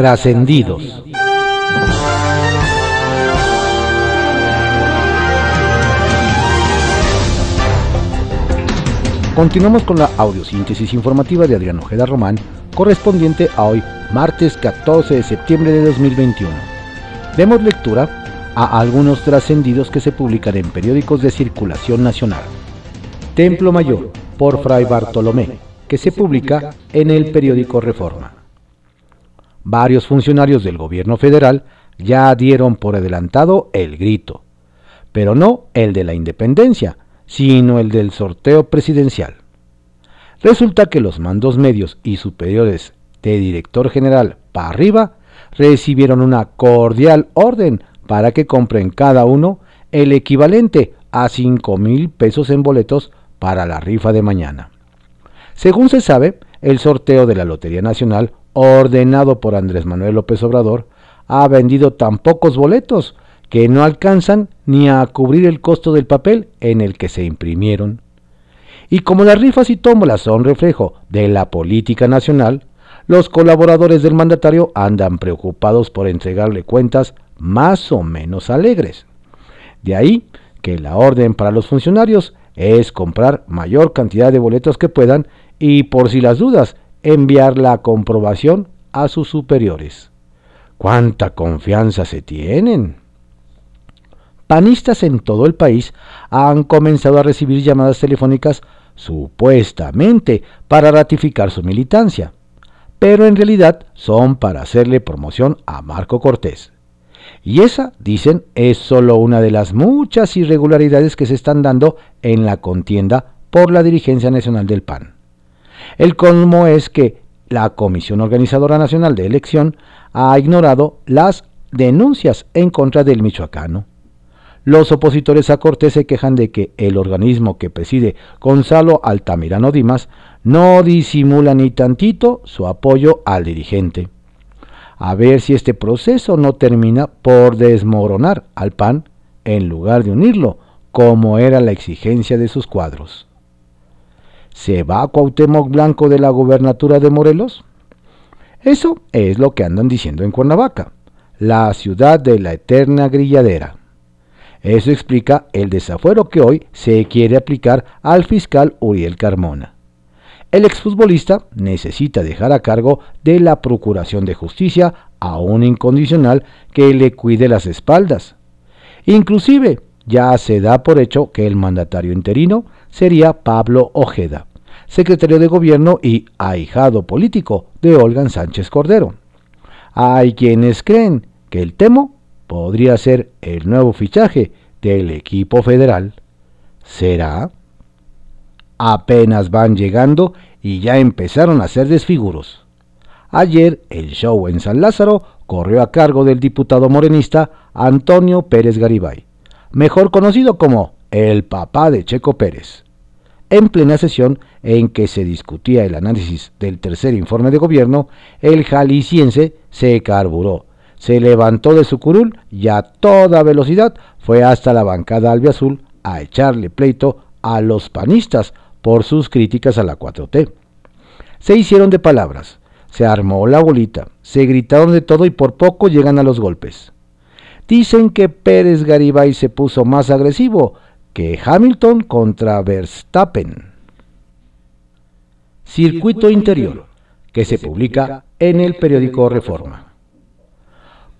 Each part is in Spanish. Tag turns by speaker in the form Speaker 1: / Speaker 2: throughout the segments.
Speaker 1: Trascendidos. Continuamos con la audiosíntesis informativa de Adrián Ojeda Román, correspondiente a hoy, martes 14 de septiembre de 2021. Demos lectura a algunos trascendidos que se publican en periódicos de circulación nacional. Templo Mayor, por Fray Bartolomé, que se publica en el periódico Reforma. Varios funcionarios del gobierno federal ya dieron por adelantado el grito, pero no el de la independencia, sino el del sorteo presidencial. Resulta que los mandos medios y superiores de director general para arriba recibieron una cordial orden para que compren cada uno el equivalente a 5 mil pesos en boletos para la rifa de mañana. Según se sabe, el sorteo de la Lotería Nacional, ordenado por Andrés Manuel López Obrador, ha vendido tan pocos boletos que no alcanzan ni a cubrir el costo del papel en el que se imprimieron. Y como las rifas y tómbolas son reflejo de la política nacional, los colaboradores del mandatario andan preocupados por entregarle cuentas más o menos alegres. De ahí que la orden para los funcionarios es comprar mayor cantidad de boletos que puedan y por si las dudas enviar la comprobación a sus superiores. ¿Cuánta confianza se tienen? panistas en todo el país han comenzado a recibir llamadas telefónicas supuestamente para ratificar su militancia, pero en realidad son para hacerle promoción a Marco Cortés. Y esa, dicen, es solo una de las muchas irregularidades que se están dando en la contienda por la dirigencia nacional del PAN. El colmo es que la Comisión Organizadora Nacional de Elección ha ignorado las denuncias en contra del michoacano, los opositores a Cortés se quejan de que el organismo que preside Gonzalo Altamirano Dimas no disimula ni tantito su apoyo al dirigente. A ver si este proceso no termina por desmoronar al PAN en lugar de unirlo, como era la exigencia de sus cuadros. ¿Se va Cuauhtémoc Blanco de la gobernatura de Morelos? Eso es lo que andan diciendo en Cuernavaca, la ciudad de la eterna grilladera. Eso explica el desafuero que hoy se quiere aplicar al fiscal Uriel Carmona. El exfutbolista necesita dejar a cargo de la Procuración de Justicia a un incondicional que le cuide las espaldas. Inclusive, ya se da por hecho que el mandatario interino sería Pablo Ojeda, secretario de Gobierno y ahijado político de Olgan Sánchez Cordero. Hay quienes creen que el temo podría ser el nuevo fichaje del equipo federal. ¿Será? Apenas van llegando y ya empezaron a hacer desfiguros. Ayer el show en San Lázaro corrió a cargo del diputado morenista Antonio Pérez Garibay, mejor conocido como el papá de Checo Pérez. En plena sesión en que se discutía el análisis del tercer informe de gobierno, el jalisciense se carburó se levantó de su curul y a toda velocidad fue hasta la bancada albiazul a echarle pleito a los panistas por sus críticas a la 4T. Se hicieron de palabras, se armó la bolita, se gritaron de todo y por poco llegan a los golpes. Dicen que Pérez Garibay se puso más agresivo que Hamilton contra Verstappen. Circuito Interior, que se publica en el periódico Reforma.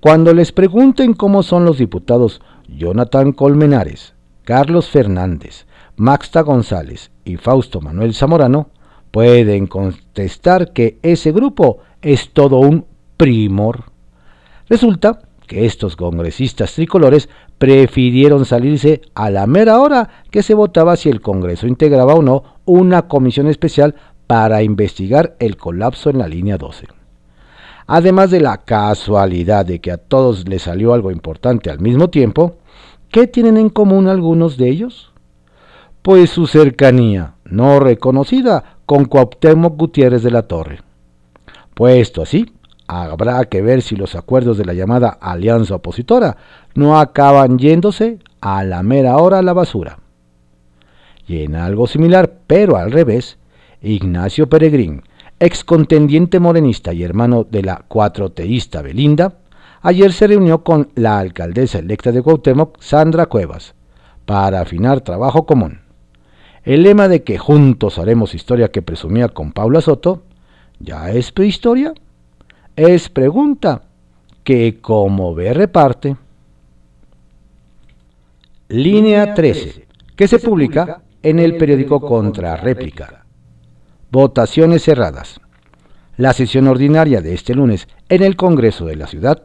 Speaker 1: Cuando les pregunten cómo son los diputados Jonathan Colmenares, Carlos Fernández, Maxta González y Fausto Manuel Zamorano, pueden contestar que ese grupo es todo un primor. Resulta que estos congresistas tricolores prefirieron salirse a la mera hora que se votaba si el Congreso integraba o no una comisión especial para investigar el colapso en la línea 12 además de la casualidad de que a todos les salió algo importante al mismo tiempo, ¿qué tienen en común algunos de ellos? Pues su cercanía, no reconocida, con Cuauhtémoc Gutiérrez de la Torre. Puesto así, habrá que ver si los acuerdos de la llamada alianza opositora no acaban yéndose a la mera hora a la basura. Y en algo similar, pero al revés, Ignacio Peregrín, ex contendiente morenista y hermano de la cuatroteísta Belinda, ayer se reunió con la alcaldesa electa de Cuauhtémoc, Sandra Cuevas, para afinar trabajo común. El lema de que juntos haremos historia que presumía con Paula Soto, ¿ya es prehistoria? Es pregunta que como ve reparte. Línea 13, que se publica en el periódico Contrarréplica. Votaciones cerradas. La sesión ordinaria de este lunes en el Congreso de la Ciudad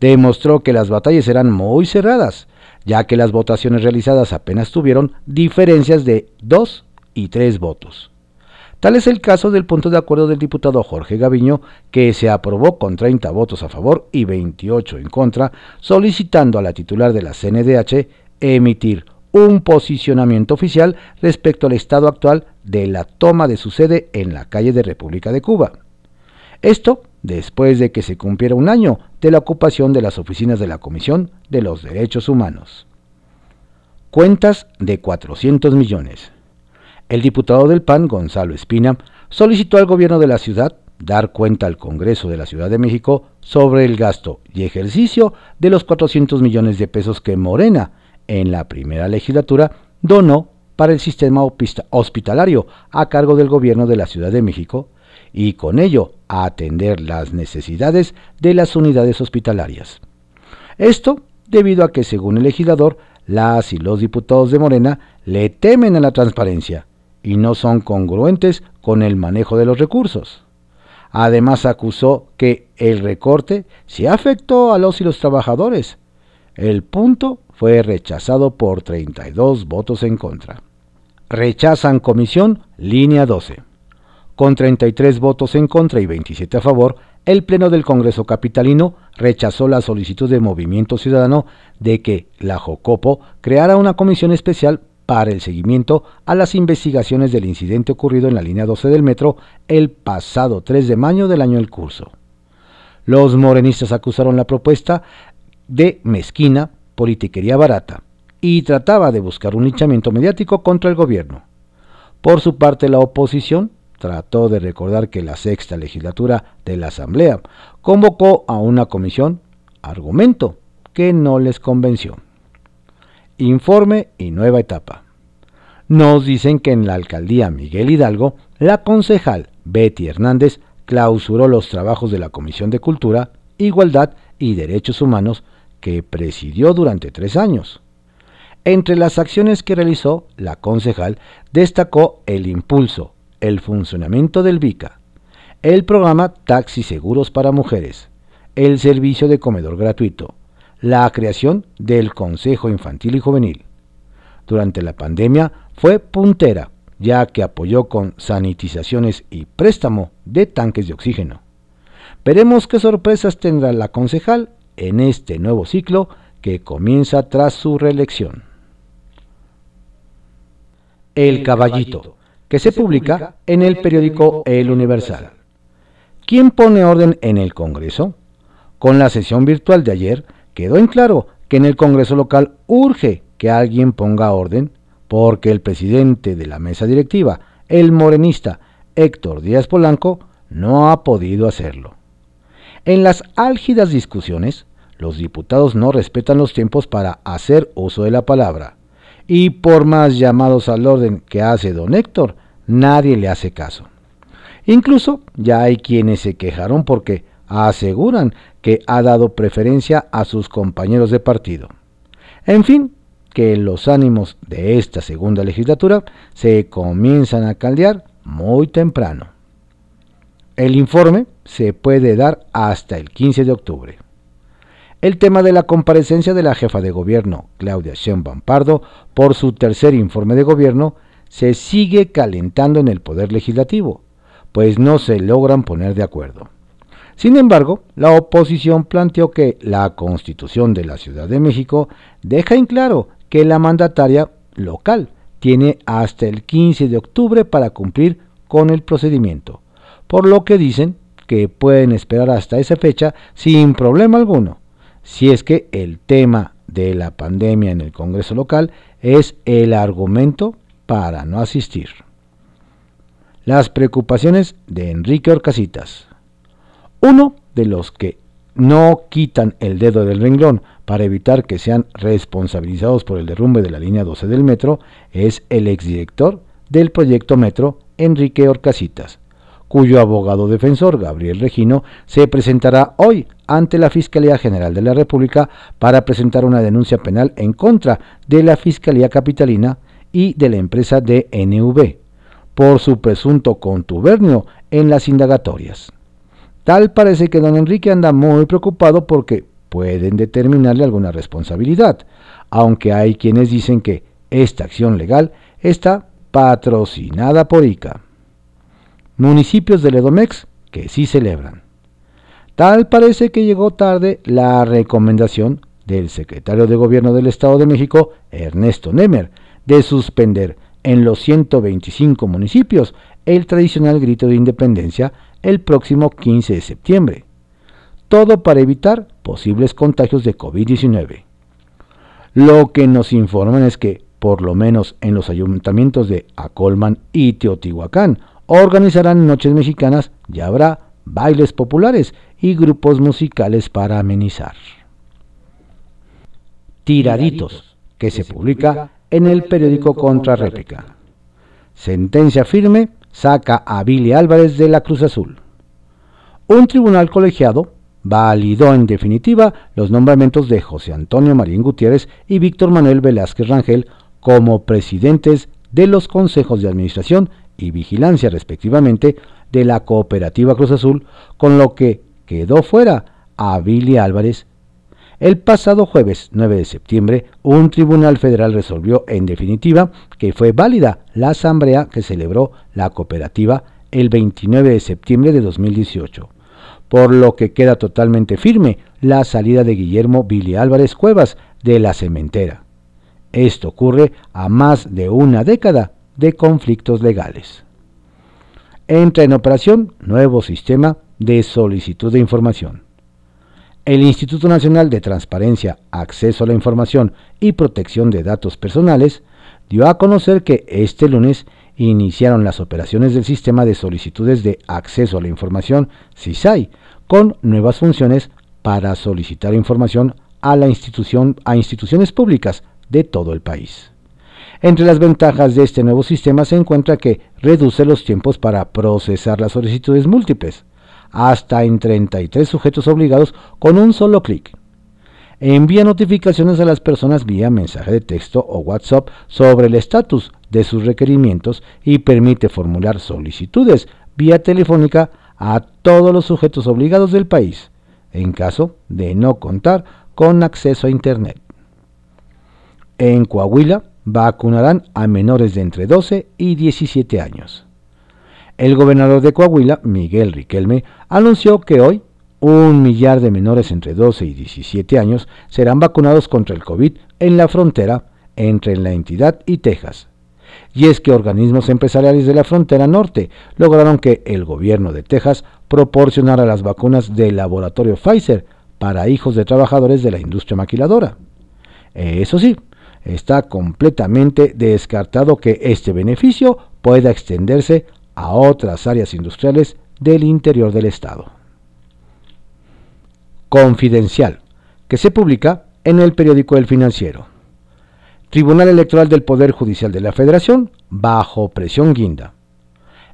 Speaker 1: demostró que las batallas eran muy cerradas, ya que las votaciones realizadas apenas tuvieron diferencias de 2 y 3 votos. Tal es el caso del punto de acuerdo del diputado Jorge Gaviño, que se aprobó con 30 votos a favor y 28 en contra, solicitando a la titular de la CNDH emitir un posicionamiento oficial respecto al estado actual de la toma de su sede en la calle de República de Cuba. Esto después de que se cumpliera un año de la ocupación de las oficinas de la Comisión de los Derechos Humanos. Cuentas de 400 millones. El diputado del PAN, Gonzalo Espina, solicitó al gobierno de la ciudad dar cuenta al Congreso de la Ciudad de México sobre el gasto y ejercicio de los 400 millones de pesos que Morena en la primera legislatura donó para el sistema hospitalario a cargo del gobierno de la Ciudad de México y con ello a atender las necesidades de las unidades hospitalarias. Esto debido a que, según el legislador, las y los diputados de Morena le temen a la transparencia y no son congruentes con el manejo de los recursos. Además acusó que el recorte se afectó a los y los trabajadores. El punto fue rechazado por 32 votos en contra. Rechazan comisión, línea 12. Con 33 votos en contra y 27 a favor, el Pleno del Congreso Capitalino rechazó la solicitud de Movimiento Ciudadano de que la Jocopo creara una comisión especial para el seguimiento a las investigaciones del incidente ocurrido en la línea 12 del metro el pasado 3 de mayo del año en curso. Los morenistas acusaron la propuesta de mezquina, politiquería barata, y trataba de buscar un linchamiento mediático contra el gobierno. Por su parte, la oposición trató de recordar que la sexta legislatura de la Asamblea convocó a una comisión, argumento que no les convenció. Informe y nueva etapa. Nos dicen que en la alcaldía Miguel Hidalgo, la concejal Betty Hernández clausuró los trabajos de la Comisión de Cultura, Igualdad y Derechos Humanos que presidió durante tres años. Entre las acciones que realizó, la concejal destacó el impulso, el funcionamiento del VICA, el programa Taxi Seguros para Mujeres, el servicio de comedor gratuito, la creación del Consejo Infantil y Juvenil. Durante la pandemia fue puntera, ya que apoyó con sanitizaciones y préstamo de tanques de oxígeno. Veremos qué sorpresas tendrá la concejal en este nuevo ciclo que comienza tras su reelección. El Caballito, que se publica en el periódico El Universal. ¿Quién pone orden en el Congreso? Con la sesión virtual de ayer quedó en claro que en el Congreso local urge que alguien ponga orden porque el presidente de la mesa directiva, el morenista Héctor Díaz Polanco, no ha podido hacerlo. En las álgidas discusiones, los diputados no respetan los tiempos para hacer uso de la palabra. Y por más llamados al orden que hace don Héctor, nadie le hace caso. Incluso ya hay quienes se quejaron porque aseguran que ha dado preferencia a sus compañeros de partido. En fin, que los ánimos de esta segunda legislatura se comienzan a caldear muy temprano. El informe se puede dar hasta el 15 de octubre. El tema de la comparecencia de la jefa de gobierno, Claudia Sheinbaum Pardo, por su tercer informe de gobierno, se sigue calentando en el Poder Legislativo, pues no se logran poner de acuerdo. Sin embargo, la oposición planteó que la Constitución de la Ciudad de México deja en claro que la mandataria local tiene hasta el 15 de octubre para cumplir con el procedimiento, por lo que dicen que pueden esperar hasta esa fecha sin problema alguno, si es que el tema de la pandemia en el Congreso local es el argumento para no asistir. las preocupaciones de Enrique Orcasitas. Uno de los que no quitan el dedo del renglón para evitar que sean responsabilizados por el derrumbe de la línea 12 del metro es el exdirector del proyecto Metro, Enrique Orcasitas, cuyo abogado defensor, Gabriel Regino, se presentará hoy ante la Fiscalía General de la República para presentar una denuncia penal en contra de la Fiscalía Capitalina y de la empresa DNV por su presunto contubernio en las indagatorias. Tal parece que don Enrique anda muy preocupado porque pueden determinarle alguna responsabilidad, aunque hay quienes dicen que esta acción legal está patrocinada por ICA. Municipios del Edomex que sí celebran. Tal parece que llegó tarde la recomendación del secretario de Gobierno del Estado de México, Ernesto Nemer, de suspender en los 125 municipios el tradicional grito de independencia el próximo 15 de septiembre. Todo para evitar posibles contagios de COVID-19. Lo que nos informan es que, por lo menos en los ayuntamientos de Acolman y Teotihuacán, organizarán noches mexicanas y habrá bailes populares y grupos musicales para amenizar. Tiraditos, que se publica en el periódico Contrarréplica. Sentencia firme saca a Billy Álvarez de la Cruz Azul. Un tribunal colegiado validó en definitiva los nombramientos de José Antonio Marín Gutiérrez y Víctor Manuel Velázquez Rangel como presidentes de los consejos de administración y vigilancia respectivamente de la cooperativa Cruz Azul, con lo que quedó fuera a Billy Álvarez. El pasado jueves 9 de septiembre, un tribunal federal resolvió en definitiva que fue válida la asamblea que celebró la cooperativa el 29 de septiembre de 2018, por lo que queda totalmente firme la salida de Guillermo Billy Álvarez Cuevas de la cementera. Esto ocurre a más de una década de conflictos legales entra en operación nuevo sistema de solicitud de información. El Instituto Nacional de Transparencia, Acceso a la Información y Protección de Datos Personales dio a conocer que este lunes iniciaron las operaciones del sistema de solicitudes de acceso a la información CISAI con nuevas funciones para solicitar información a la institución a instituciones públicas de todo el país. Entre las ventajas de este nuevo sistema se encuentra que reduce los tiempos para procesar las solicitudes múltiples, hasta en 33 sujetos obligados con un solo clic. Envía notificaciones a las personas vía mensaje de texto o WhatsApp sobre el estatus de sus requerimientos y permite formular solicitudes vía telefónica a todos los sujetos obligados del país, en caso de no contar con acceso a Internet. En Coahuila, vacunarán a menores de entre 12 y 17 años. El gobernador de Coahuila, Miguel Riquelme, anunció que hoy un millar de menores entre 12 y 17 años serán vacunados contra el COVID en la frontera entre la entidad y Texas. Y es que organismos empresariales de la frontera norte lograron que el gobierno de Texas proporcionara las vacunas del laboratorio Pfizer para hijos de trabajadores de la industria maquiladora. Eso sí, está completamente descartado que este beneficio pueda extenderse a otras áreas industriales del interior del Estado. Confidencial, que se publica en el periódico El Financiero. Tribunal Electoral del Poder Judicial de la Federación, bajo presión guinda.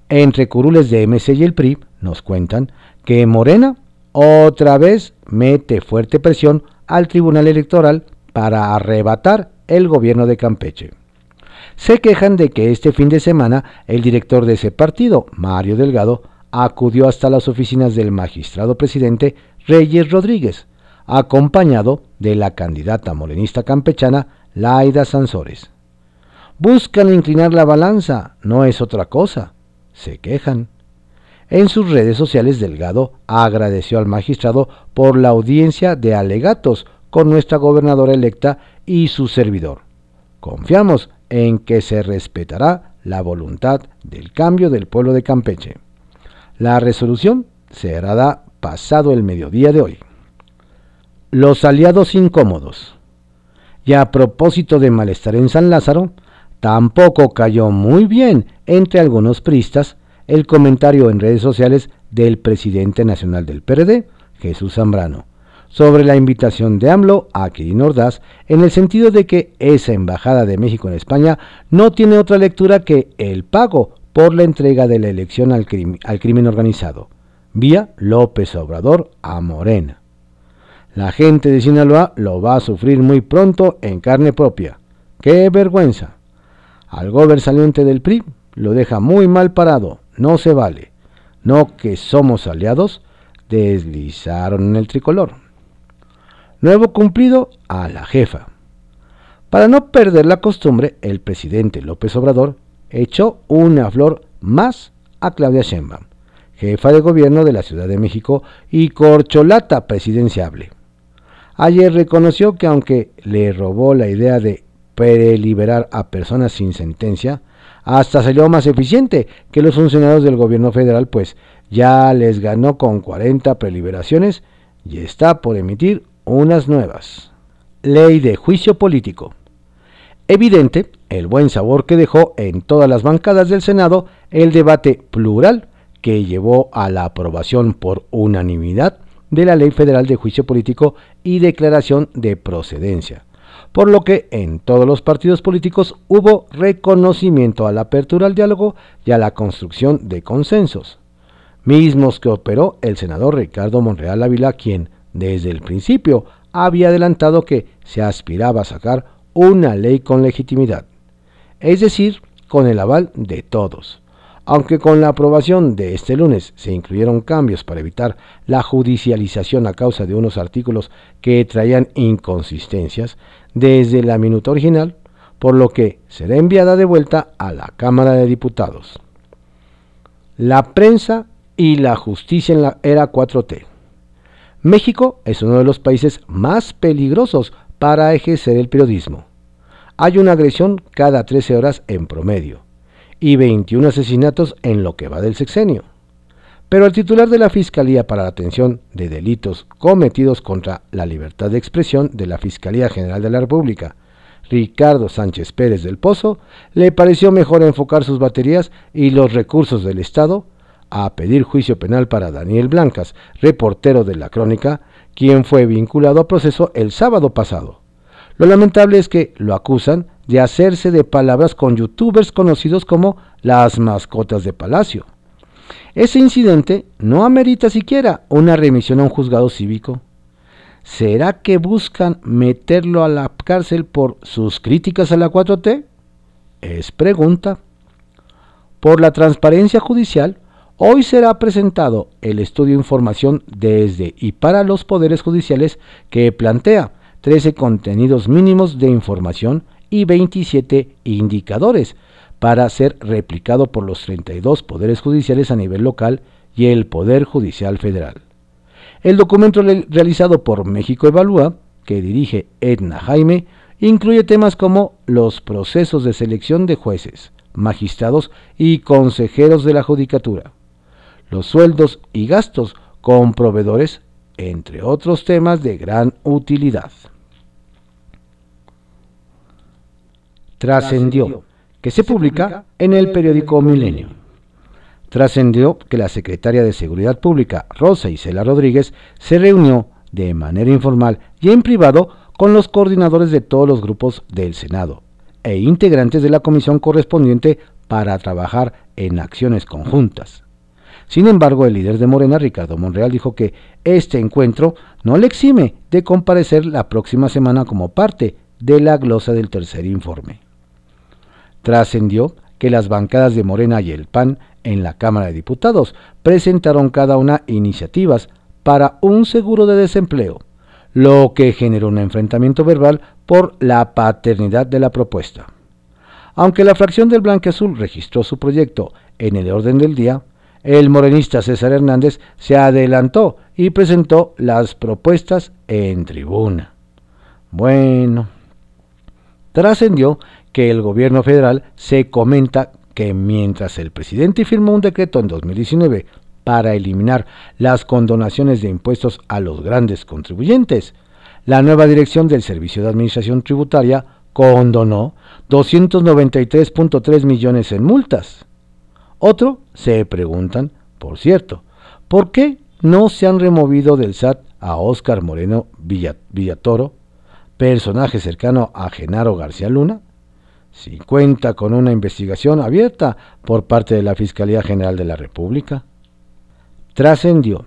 Speaker 1: Entre curules de MC y el PRI nos cuentan que Morena otra vez mete fuerte presión al Tribunal Electoral para arrebatar el gobierno de Campeche. Se quejan de que este fin de semana el director de ese partido, Mario Delgado, acudió hasta las oficinas del magistrado presidente Reyes Rodríguez, acompañado de la candidata morenista campechana Laida Sansores. Buscan inclinar la balanza, no es otra cosa, se quejan. En sus redes sociales Delgado agradeció al magistrado por la audiencia de alegatos con nuestra gobernadora electa y su servidor. Confiamos en que se respetará la voluntad del cambio del pueblo de Campeche. La resolución será dada pasado el mediodía de hoy. Los aliados incómodos. Y a propósito de malestar en San Lázaro, tampoco cayó muy bien entre algunos pristas el comentario en redes sociales del presidente nacional del PRD, Jesús Zambrano, sobre la invitación de AMLO a Kirin Ordaz en el sentido de que esa embajada de México en España no tiene otra lectura que el pago por la entrega de la elección al, crimen organizado, vía López Obrador a Morena. La gente de Sinaloa lo va a sufrir muy pronto en carne propia. ¡Qué vergüenza! Al gober saliente del PRI lo deja muy mal parado, no se vale. No que somos aliados, deslizaron en el tricolor. Nuevo cumplido a la jefa. Para no perder la costumbre, el presidente López Obrador echó una flor más a Claudia Sheinbaum, jefa de gobierno de la Ciudad de México y corcholata presidenciable. Ayer reconoció que aunque le robó la idea de preliberar a personas sin sentencia, hasta salió más eficiente que los funcionarios del gobierno federal, pues ya les ganó con 40 preliberaciones y está por emitir unas nuevas. Ley de juicio político. Evidente el buen sabor que dejó en todas las bancadas del Senado el debate plural que llevó a la aprobación por unanimidad de la Ley Federal de Juicio Político y Declaración de Procedencia, por lo que en todos los partidos políticos hubo reconocimiento a la apertura al diálogo y a la construcción de consensos, mismos que operó el senador Ricardo Monreal Ávila, quien desde el principio había adelantado que se aspiraba a sacar una ley con legitimidad, es decir, con el aval de todos. Aunque con la aprobación de este lunes se incluyeron cambios para evitar la judicialización a causa de unos artículos que traían inconsistencias desde la minuta original, por lo que será enviada de vuelta a la Cámara de Diputados. La prensa y la justicia en la era 4T. México es uno de los países más peligrosos para ejercer el periodismo. Hay una agresión cada 13 horas en promedio y 21 asesinatos en lo que va del sexenio. Pero el titular de la Fiscalía para la Atención de Delitos Cometidos contra la Libertad de Expresión de la Fiscalía General de la República, Ricardo Sánchez Pérez del Pozo, le pareció mejor enfocar sus baterías y los recursos del Estado a pedir juicio penal para Daniel Blancas, reportero de la Crónica, quien fue vinculado a proceso el sábado pasado. Lo lamentable es que lo acusan de hacerse de palabras con youtubers conocidos como las mascotas de Palacio. Ese incidente no amerita siquiera una remisión a un juzgado cívico. ¿Será que buscan meterlo a la cárcel por sus críticas a la 4T? Es pregunta. Por la transparencia judicial, Hoy será presentado el estudio de información desde y para los poderes judiciales que plantea 13 contenidos mínimos de información y 27 indicadores para ser replicado por los 32 poderes judiciales a nivel local y el Poder Judicial Federal. El documento realizado por México Evalúa, que dirige Edna Jaime, incluye temas como los procesos de selección de jueces, magistrados y consejeros de la Judicatura, los sueldos y gastos con proveedores, entre otros temas de gran utilidad. Trascendió que se publica en el periódico Milenio. Trascendió que la secretaria de Seguridad Pública, Rosa Isela Rodríguez, se reunió de manera informal y en privado con los coordinadores de todos los grupos del Senado e integrantes de la comisión correspondiente para trabajar en acciones conjuntas. Sin embargo, el líder de Morena, Ricardo Monreal, dijo que este encuentro no le exime de comparecer la próxima semana como parte de la glosa del tercer informe. Trascendió que las bancadas de Morena y el PAN en la Cámara de Diputados presentaron cada una iniciativas para un seguro de desempleo, lo que generó un enfrentamiento verbal por la paternidad de la propuesta. Aunque la fracción del Blanque Azul registró su proyecto en el orden del día, el morenista César Hernández se adelantó y presentó las propuestas en tribuna. Bueno, trascendió que el gobierno federal se comenta que mientras el presidente firmó un decreto en 2019 para eliminar las condonaciones de impuestos a los grandes contribuyentes, la nueva dirección del Servicio de Administración Tributaria condonó 293.3 millones en multas. Otro se preguntan, por cierto, ¿por qué no se han removido del SAT a Óscar Moreno Villatoro, personaje cercano a Genaro García Luna? Si cuenta con una investigación abierta por parte de la Fiscalía General de la República. Trascendió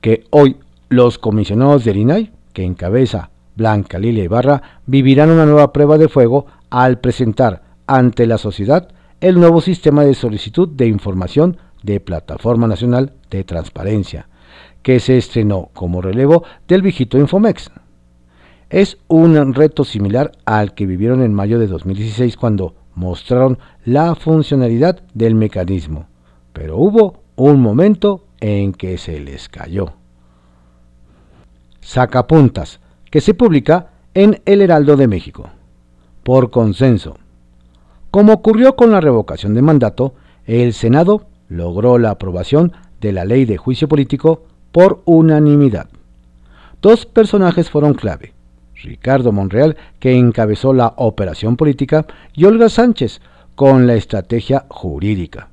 Speaker 1: que hoy los comisionados del INAI, que encabeza Blanca Lilia Ibarra, vivirán una nueva prueba de fuego al presentar ante la sociedad el nuevo sistema de solicitud de información de Plataforma Nacional de Transparencia, que se estrenó como relevo del viejito Infomex. Es un reto similar al que vivieron en mayo de 2016 cuando mostraron la funcionalidad del mecanismo, pero hubo un momento en que se les cayó. Sacapuntas, que se publica en El Heraldo de México. Por consenso. Como ocurrió con la revocación de mandato, el Senado logró la aprobación de la ley de juicio político por unanimidad. Dos personajes fueron clave. Ricardo Monreal, que encabezó la operación política, y Olga Sánchez, con la estrategia jurídica.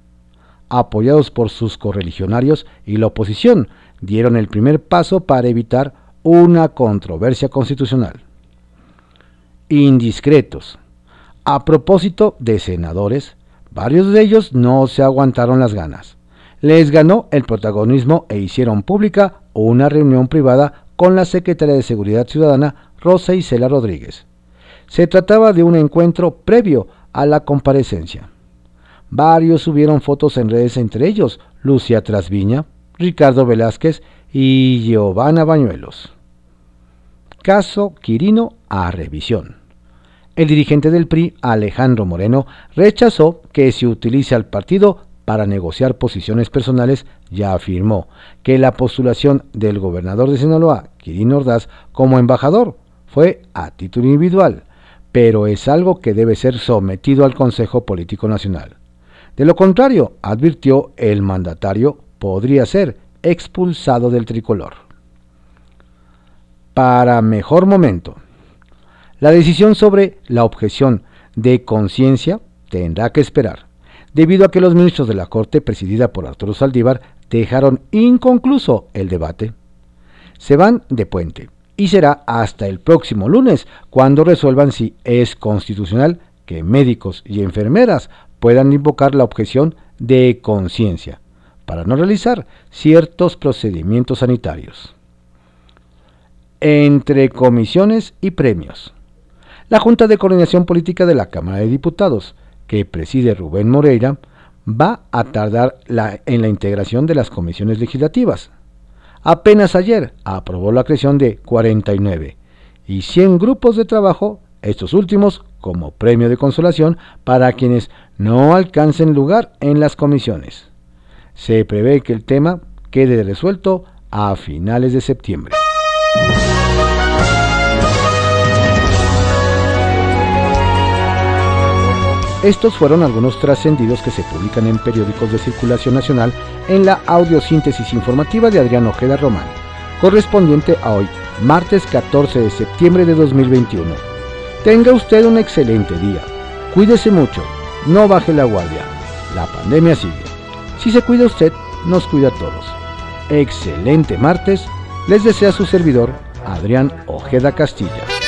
Speaker 1: Apoyados por sus correligionarios y la oposición, dieron el primer paso para evitar una controversia constitucional. Indiscretos. A propósito de senadores, varios de ellos no se aguantaron las ganas. Les ganó el protagonismo e hicieron pública una reunión privada con la secretaria de Seguridad Ciudadana, Rosa Isela Rodríguez. Se trataba de un encuentro previo a la comparecencia. Varios subieron fotos en redes, entre ellos Lucia Trasviña, Ricardo Velázquez y Giovanna Bañuelos. Caso Quirino a revisión. El dirigente del PRI, Alejandro Moreno, rechazó que se utilice al partido para negociar posiciones personales ya afirmó que la postulación del gobernador de Sinaloa, Quirino Ordaz, como embajador fue a título individual, pero es algo que debe ser sometido al Consejo Político Nacional. De lo contrario, advirtió el mandatario, podría ser expulsado del tricolor. Para mejor momento. La decisión sobre la objeción de conciencia tendrá que esperar, debido a que los ministros de la Corte, presidida por Arturo Saldívar, dejaron inconcluso el debate. Se van de puente y será hasta el próximo lunes cuando resuelvan si es constitucional que médicos y enfermeras puedan invocar la objeción de conciencia para no realizar ciertos procedimientos sanitarios. Entre comisiones y premios. La Junta de Coordinación Política de la Cámara de Diputados, que preside Rubén Moreira, va a tardar en la integración de las comisiones legislativas. Apenas ayer aprobó la creación de 49 y 100 grupos de trabajo, estos últimos como premio de consolación para quienes no alcancen lugar en las comisiones. Se prevé que el tema quede resuelto a finales de septiembre. Estos fueron algunos trascendidos que se publican en periódicos de circulación nacional en la audiosíntesis informativa de Adrián Ojeda Román, correspondiente a hoy, martes 14 de septiembre de 2021. Tenga usted un excelente día. Cuídese mucho. No baje la guardia. La pandemia sigue. Si se cuida usted, nos cuida a todos. Excelente martes. Les desea su servidor, Adrián Ojeda Castilla.